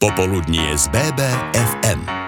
Popoludnie z BBFM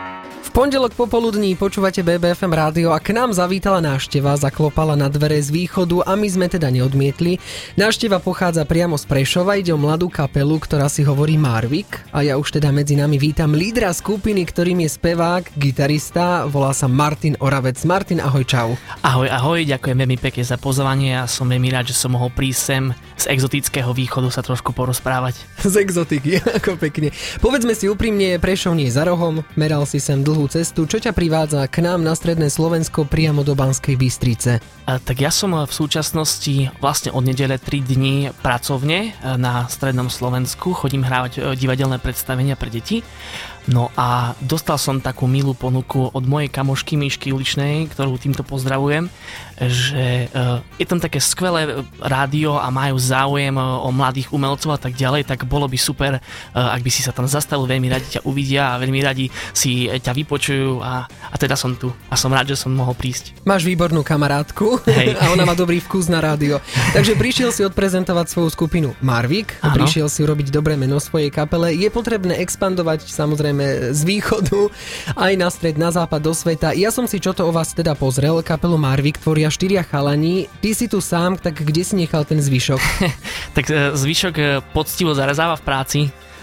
pondelok popoludní počúvate BBFM rádio a k nám zavítala návšteva, zaklopala na dvere z východu a my sme teda neodmietli. Návšteva pochádza priamo z Prešova, ide o mladú kapelu, ktorá si hovorí Marvik a ja už teda medzi nami vítam lídra skupiny, ktorým je spevák, gitarista, volá sa Martin Oravec. Martin, ahoj, čau. Ahoj, ahoj, ďakujem veľmi pekne za pozvanie a som veľmi rád, že som mohol prísť sem z exotického východu sa trošku porozprávať. Z exotiky, ako pekne. Povedzme si úprimne, Prešov nie je za rohom, meral si sem dlhú dlhú cestu. Čo ťa privádza k nám na Stredné Slovensko priamo do Banskej Bystrice? A, tak ja som v súčasnosti vlastne od nedele 3 dní pracovne e, na Strednom Slovensku. Chodím hrávať e, divadelné predstavenia pre deti. No a dostal som takú milú ponuku od mojej kamošky Myšky Uličnej, ktorú týmto pozdravujem, že e, je tam také skvelé rádio a majú záujem o mladých umelcov a tak ďalej, tak bolo by super, ak by si sa tam zastavil, veľmi radi ťa uvidia a veľmi radi si ťa vypočujú a, a teda som tu a som rád, že som mohol prísť. Máš výbornú kamarátku, Hej. a ona má dobrý vkus na rádio. Takže prišiel si odprezentovať svoju skupinu Marvik, ano. prišiel si urobiť dobré meno svojej kapele. Je potrebné expandovať samozrejme z východu aj na stred, na západ, do sveta. Ja som si čo to o vás teda pozrel, kapelu Marvik tvoria štyria chalani. Ty si tu sám, tak kde si nechal ten zvyšok? tak e, zvyšok e, poctivo zarezáva v práci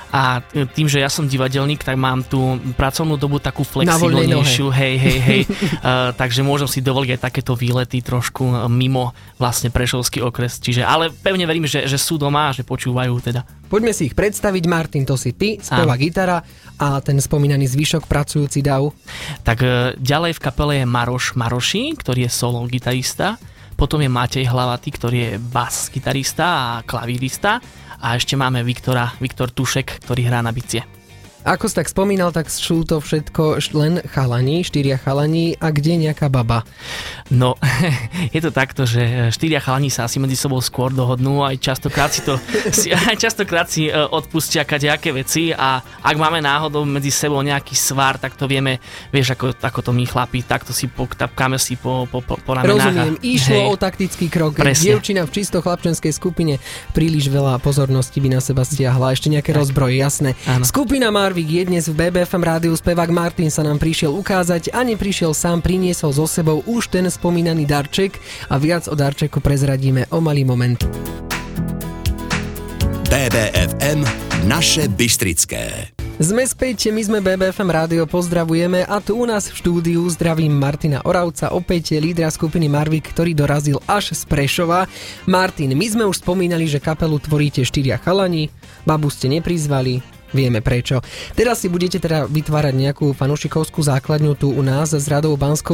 a tým, že ja som divadelník, tak mám tú pracovnú dobu takú flexibilnejšiu, hej, hej, hej, uh, takže môžem si dovoliť aj takéto výlety trošku e, mimo vlastne Prešovský okres, čiže, ale pevne verím, že, že sú doma a že počúvajú teda. Poďme si ich predstaviť, Martin, to si ty, speva gitara a ten spomínaný zvyšok pracujúci dav. Tak uh, ďalej v kapele je Maroš Maroši, ktorý je solo gitarista, potom je Matej Hlavatý, ktorý je bas gitarista a klavírista a ešte máme Viktora, Viktor Tušek, ktorý hrá na bicie. Ako si tak spomínal, tak sú to všetko len chalani, štyria chalani a kde nejaká baba? No, je to takto, že štyria chalani sa asi medzi sebou skôr dohodnú, aj častokrát si to, aj častokrát si e, odpustia kadejaké veci a ak máme náhodou medzi sebou nejaký svar, tak to vieme, vieš, ako, ako to my chlapi, takto si poktapkáme si po, po, po, po ramenách. Rozumiem, a, išlo hej, o taktický krok. Presne. Dievčina v čisto chlapčenskej skupine príliš veľa pozornosti by na seba stiahla. Ešte nejaké tak. rozbroje, jasné. Áno. Skupina má Marvik je dnes v BBFM rádiu spevák Martin sa nám prišiel ukázať a neprišiel sám, priniesol so sebou už ten spomínaný darček a viac o darčeku prezradíme o malý moment. BBFM Naše Bystrické. Sme späť, my sme BBFM rádio, pozdravujeme a tu u nás v štúdiu zdravím Martina Oravca, opäť lídra skupiny Marvik, ktorý dorazil až z Prešova. Martin, my sme už spomínali, že kapelu tvoríte štyria chalani, babu ste neprizvali, Vieme prečo. Teraz si budete teda vytvárať nejakú fanušikovskú základňu tu u nás z radou bansko.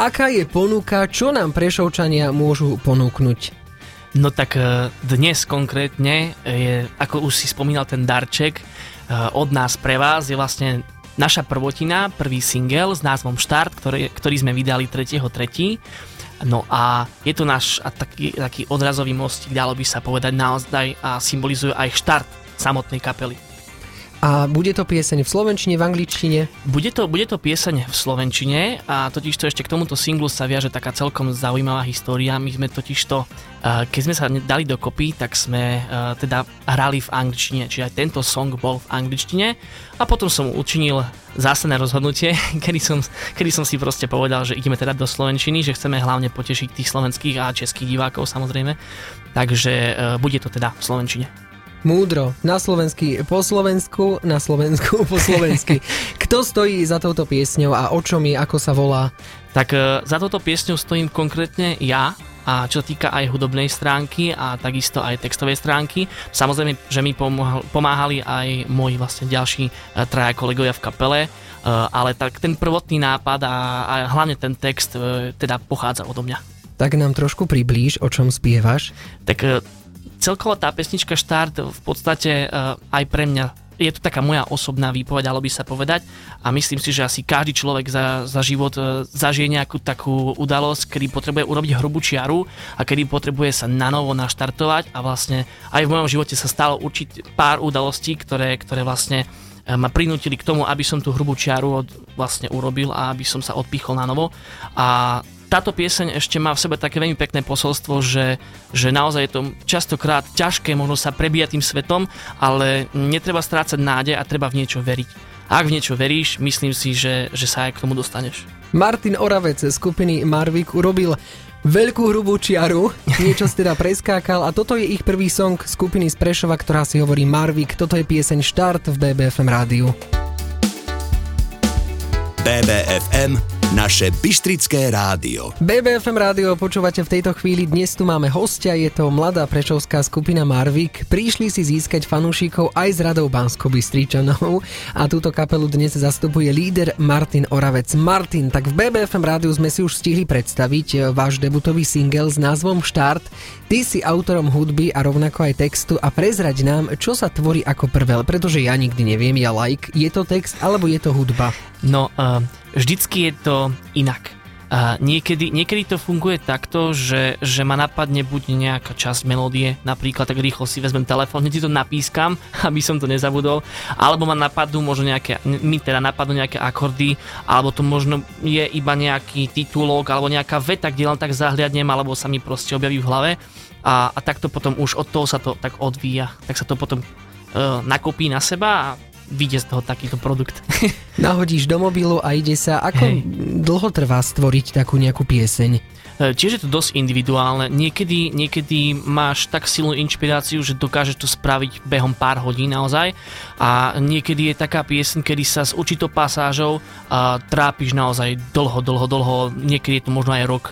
Aká je ponuka, čo nám Prešovčania môžu ponúknuť? No tak e, dnes konkrétne je, ako už si spomínal ten darček, e, od nás pre vás je vlastne naša prvotina, prvý single s názvom Štart, ktorý, ktorý sme vydali 3.3. No a je to náš taký, taký odrazový mostík, dalo by sa povedať naozaj a symbolizuje aj štart samotnej kapely. A bude to pieseň v slovenčine, v angličtine? Bude to, bude to pieseň v slovenčine a totiž to ešte k tomuto singlu sa viaže taká celkom zaujímavá história. My sme totiž to, keď sme sa dali dokopy, tak sme teda hrali v angličtine, čiže aj tento song bol v angličtine a potom som učinil zásadné rozhodnutie, kedy som, kedy som si proste povedal, že ideme teda do slovenčiny, že chceme hlavne potešiť tých slovenských a českých divákov samozrejme, takže bude to teda v slovenčine. Múdro. Na slovensky po Slovensku, na Slovensku po slovensky. Kto stojí za touto piesňou a o čom je, ako sa volá? Tak e, za touto piesňou stojím konkrétne ja, a čo sa týka aj hudobnej stránky a takisto aj textovej stránky. Samozrejme, že mi pomáhali aj moji vlastne ďalší e, traja kolegovia v kapele, e, ale tak ten prvotný nápad a, a hlavne ten text teda pochádza odo mňa. Tak nám trošku priblíž, o čom spievaš. Tak celkovo tá pesnička Štart v podstate uh, aj pre mňa je to taká moja osobná výpoveď, dalo by sa povedať a myslím si, že asi každý človek za, za život uh, zažije nejakú takú udalosť, kedy potrebuje urobiť hrubú čiaru a kedy potrebuje sa na novo naštartovať a vlastne aj v mojom živote sa stalo určiť pár udalostí, ktoré, ktoré vlastne ma prinútili k tomu, aby som tú hrubú čiaru od, vlastne urobil a aby som sa odpichol na novo. A táto pieseň ešte má v sebe také veľmi pekné posolstvo, že, že naozaj je to častokrát ťažké možno sa prebíjať tým svetom, ale netreba strácať nádej a treba v niečo veriť. Ak v niečo veríš, myslím si, že, že sa aj k tomu dostaneš. Martin Oravec z skupiny Marvik urobil veľkú hrubú čiaru, niečo si teda preskákal a toto je ich prvý song skupiny z Prešova, ktorá si hovorí Marvik. Toto je pieseň Štart v BBFM rádiu. BBFM naše Bystrické rádio. BBFM rádio počúvate v tejto chvíli. Dnes tu máme hostia, je to mladá prečovská skupina Marvik. Prišli si získať fanúšikov aj z radou bansko bystričanov a túto kapelu dnes zastupuje líder Martin Oravec. Martin, tak v BBFM rádiu sme si už stihli predstaviť eh, váš debutový single s názvom Štart. Ty si autorom hudby a rovnako aj textu a prezrať nám, čo sa tvorí ako prvé, pretože ja nikdy neviem, ja like, je to text alebo je to hudba? No, uh, vždycky je to inak. A niekedy, niekedy to funguje takto, že, že ma napadne buď nejaká časť melódie, napríklad tak rýchlo si vezmem telefón, hneď si to napískam, aby som to nezabudol, alebo ma napadnú možno nejaké, mi teda napadnú nejaké akordy, alebo to možno je iba nejaký titulok, alebo nejaká veta, kde len tak zahliadnem, alebo sa mi proste objaví v hlave a, a takto potom už od toho sa to tak odvíja, tak sa to potom uh, nakopí na seba a vyjde z toho takýto produkt. Nahodíš do mobilu a ide sa. Ako Hej. dlho trvá stvoriť takú nejakú pieseň? E, Čiže je to dosť individuálne. Niekedy, niekedy máš tak silnú inšpiráciu, že dokážeš to spraviť behom pár hodín naozaj. A niekedy je taká pieseň, kedy sa s určitou pasážou uh, trápiš naozaj dlho, dlho, dlho. Niekedy je to možno aj rok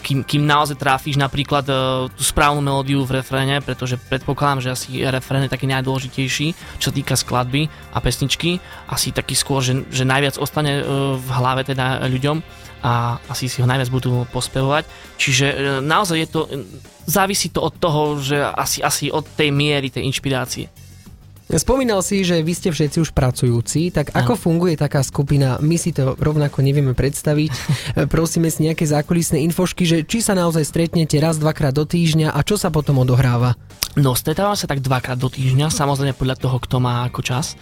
kým, kým naozaj trafíš napríklad uh, tú správnu melódiu v refréne, pretože predpokladám, že asi refrén je taký najdôležitejší, čo týka skladby a pesničky, asi taký skôr, že, že najviac ostane uh, v hlave teda ľuďom a asi si ho najviac budú pospevovať. Čiže uh, naozaj je to, závisí to od toho, že asi, asi od tej miery, tej inšpirácie. Spomínal si, že vy ste všetci už pracujúci, tak ako funguje taká skupina? My si to rovnako nevieme predstaviť. Prosíme si nejaké zákulisné infošky, že či sa naozaj stretnete raz, dvakrát do týždňa a čo sa potom odohráva? No, stretávam sa tak dvakrát do týždňa, samozrejme podľa toho, kto má ako čas.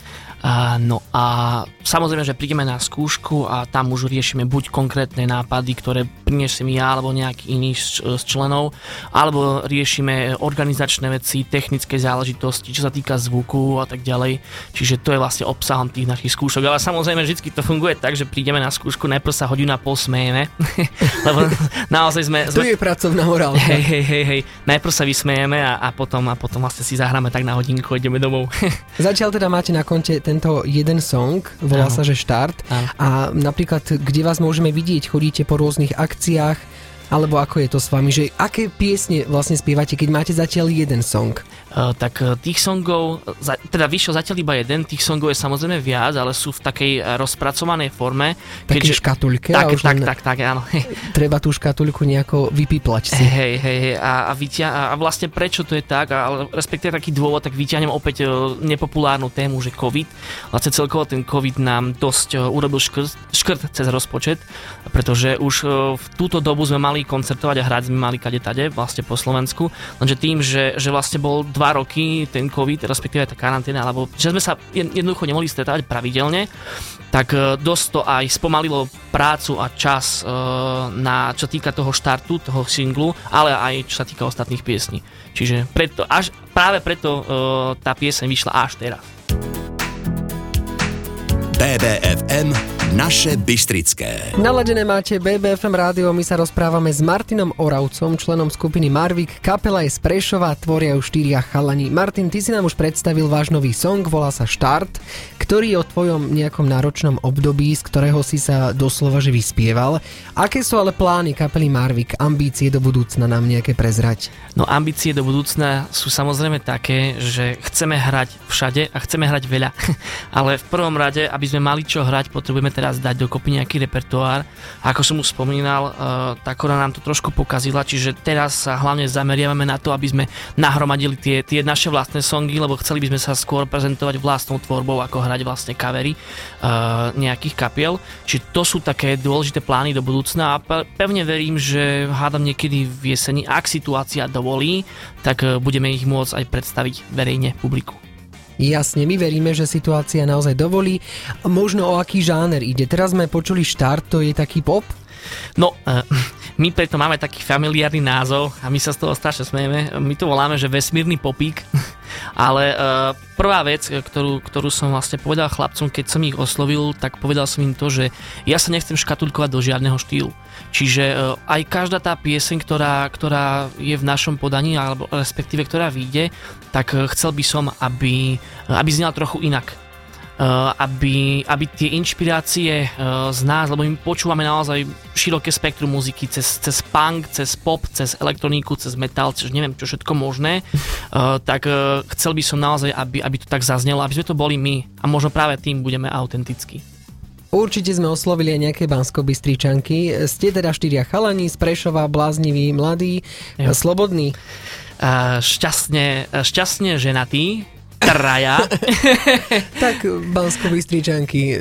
Uh, no a samozrejme, že prídeme na skúšku a tam už riešime buď konkrétne nápady, ktoré priniesem ja alebo nejaký iný z, z členov, alebo riešime organizačné veci, technické záležitosti, čo sa týka zvuku a tak ďalej. Čiže to je vlastne obsahom tých našich skúšok. Ale samozrejme, vždy to funguje tak, že prídeme na skúšku, najprv sa hodinu a pol smejeme, lebo naozaj sme... sme... To je pracovná morálka. Hej, hej, hej, hej. Najprv sa vysmejeme a, a potom a potom vlastne si zahráme tak na hodinku a ideme domov. Zatiaľ teda máte na konte tento jeden song, volá Aho. sa, že Štart. Aho. A napríklad, kde vás môžeme vidieť, chodíte po rôznych akciách, alebo ako je to s vami, že aké piesne vlastne spievate, keď máte zatiaľ jeden song? Uh, tak uh, tých songov, teda vyšiel zatiaľ iba jeden, tých songov je samozrejme viac, ale sú v takej uh, rozpracovanej forme. Také škatulke? Tak, tak, tak, tak, áno. Treba tú škatulku nejako vypiplať si. Hej, hej, hej. A, a, vyťa, a vlastne prečo to je tak, ale respektíve taký dôvod, tak vyťahnem opäť nepopulárnu tému, že COVID. Vlastne celkovo ten COVID nám dosť urobil škrt, škrt cez rozpočet, pretože už v túto dobu sme mali koncertovať a hrať sme mali kade tade, vlastne po Slovensku, lenže tým, že, že vlastne bol dva roky ten COVID, respektíve tá karanténa, alebo že sme sa jednoducho nemohli stretávať pravidelne, tak e, dosť to aj spomalilo prácu a čas e, na čo týka toho štartu, toho singlu, ale aj čo sa týka ostatných piesní. Čiže preto, až, práve preto e, tá pieseň vyšla až teraz. BBFM naše Bystrické. Naladené máte BBFM rádio, my sa rozprávame s Martinom Oravcom, členom skupiny Marvik. Kapela je z Prešova, tvoria už štyria chalani. Martin, ty si nám už predstavil váš nový song, volá sa Štart, ktorý je o tvojom nejakom náročnom období, z ktorého si sa doslova že vyspieval. Aké sú ale plány kapely Marvik, ambície do budúcna nám nejaké prezrať? No ambície do budúcna sú samozrejme také, že chceme hrať všade a chceme hrať veľa. ale v prvom rade, aby sme mali čo hrať, potrebujeme teraz dať dokopy nejaký repertoár. Ako som už spomínal, uh, tá korona nám to trošku pokazila, čiže teraz sa hlavne zameriavame na to, aby sme nahromadili tie, tie naše vlastné songy, lebo chceli by sme sa skôr prezentovať vlastnou tvorbou, ako hrať vlastne kavery uh, nejakých kapiel. Čiže to sú také dôležité plány do budúcna a pevne verím, že hádam niekedy v jeseni, ak situácia dovolí, tak uh, budeme ich môcť aj predstaviť verejne publiku. Jasne, my veríme, že situácia naozaj dovolí. Možno o aký žáner ide. Teraz sme počuli štart, to je taký pop? No, uh, my preto máme taký familiárny názov a my sa z toho strašne smejeme. My to voláme, že vesmírny popík. Ale uh, prvá vec, ktorú, ktorú som vlastne povedal chlapcom, keď som ich oslovil, tak povedal som im to, že ja sa nechcem škatulkovať do žiadneho štýlu. Čiže uh, aj každá tá pieseň, ktorá, ktorá je v našom podaní, alebo respektíve ktorá vyjde, tak uh, chcel by som, aby, aby znala trochu inak aby, aby tie inšpirácie eh, z nás, lebo my počúvame naozaj široké spektrum muziky, cez, cez punk, cez pop, cez elektroniku, cez metal, cez neviem čo všetko možné, eh, tak chcel by som naozaj, aby, aby to tak zaznelo, aby sme to boli my a možno práve tým budeme autentickí. Určite sme oslovili aj nejaké bansko. Ste teda štyria chalani z Prešova, blázniví, mladí, jo. slobodní? šťastne, šťastne ženatý, traja. tak bansko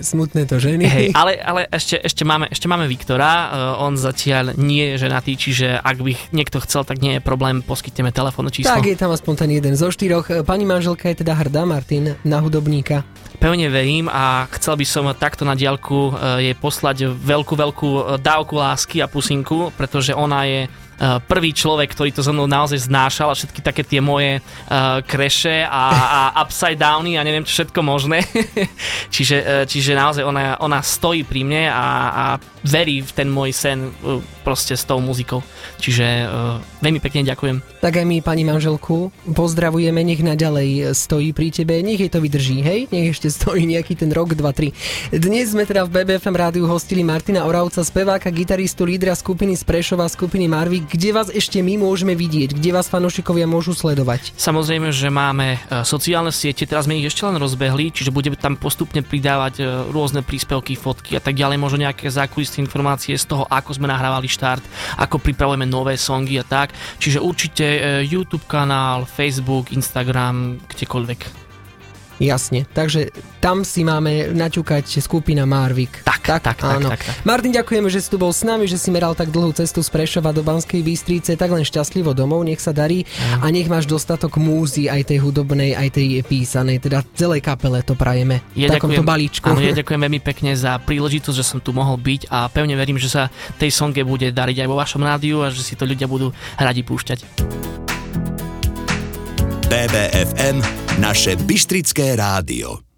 smutné to ženy. Hej, ale, ale ešte, ešte, máme, ešte máme Viktora, uh, on zatiaľ nie je ženatý, čiže ak by niekto chcel, tak nie je problém, poskytneme telefónne číslo. Tak je tam aspoň ten jeden zo štyroch. Pani manželka je teda hrdá, Martin, na hudobníka. Pevne verím a chcel by som takto na diálku uh, jej poslať veľkú, veľkú dávku lásky a pusinku, pretože ona je Eh, prvý človek, ktorý to so mnou naozaj znášal a všetky také tie moje uh, kreše a, a upside downy a neviem čo všetko možné. čiže, uh, čiže naozaj ona, ona stojí pri mne a, a verí v ten môj sen proste s tou muzikou. Čiže veľmi pekne ďakujem. Tak aj my pani manželku pozdravujeme, nech naďalej stojí pri tebe, nech jej to vydrží, hej? Nech ešte stojí nejaký ten rok, dva, tri. Dnes sme teda v BBFM rádiu hostili Martina Oravca, speváka, gitaristu, lídra skupiny z Prešova, skupiny Marvik, kde vás ešte my môžeme vidieť? Kde vás fanúšikovia môžu sledovať? Samozrejme, že máme e, sociálne siete, teraz sme ich ešte len rozbehli, čiže budeme tam postupne pridávať e, rôzne príspevky, fotky a tak ďalej, možno nejaké zákulisné informácie z toho, ako sme nahrávali štart, ako pripravujeme nové songy a tak. Čiže určite e, YouTube kanál, Facebook, Instagram, kdekoľvek. Jasne, takže tam si máme naťukať skupina Marvik. Tak, tak, tak, áno. tak, tak, tak. Martin, ďakujeme, že si tu bol s nami, že si meral tak dlhú cestu z Prešova do Banskej Bystrice, tak len šťastlivo domov, nech sa darí mm. a nech máš dostatok múzy aj tej hudobnej, aj tej písanej, teda celej kapele to prajeme ja v takomto ďakujem, balíčku. Áno, ja ďakujem veľmi pekne za príležitosť, že som tu mohol byť a pevne verím, že sa tej songe bude dariť aj vo vašom rádiu a že si to ľudia budú radi púšťať. BBFM, naše Bystrické rádio.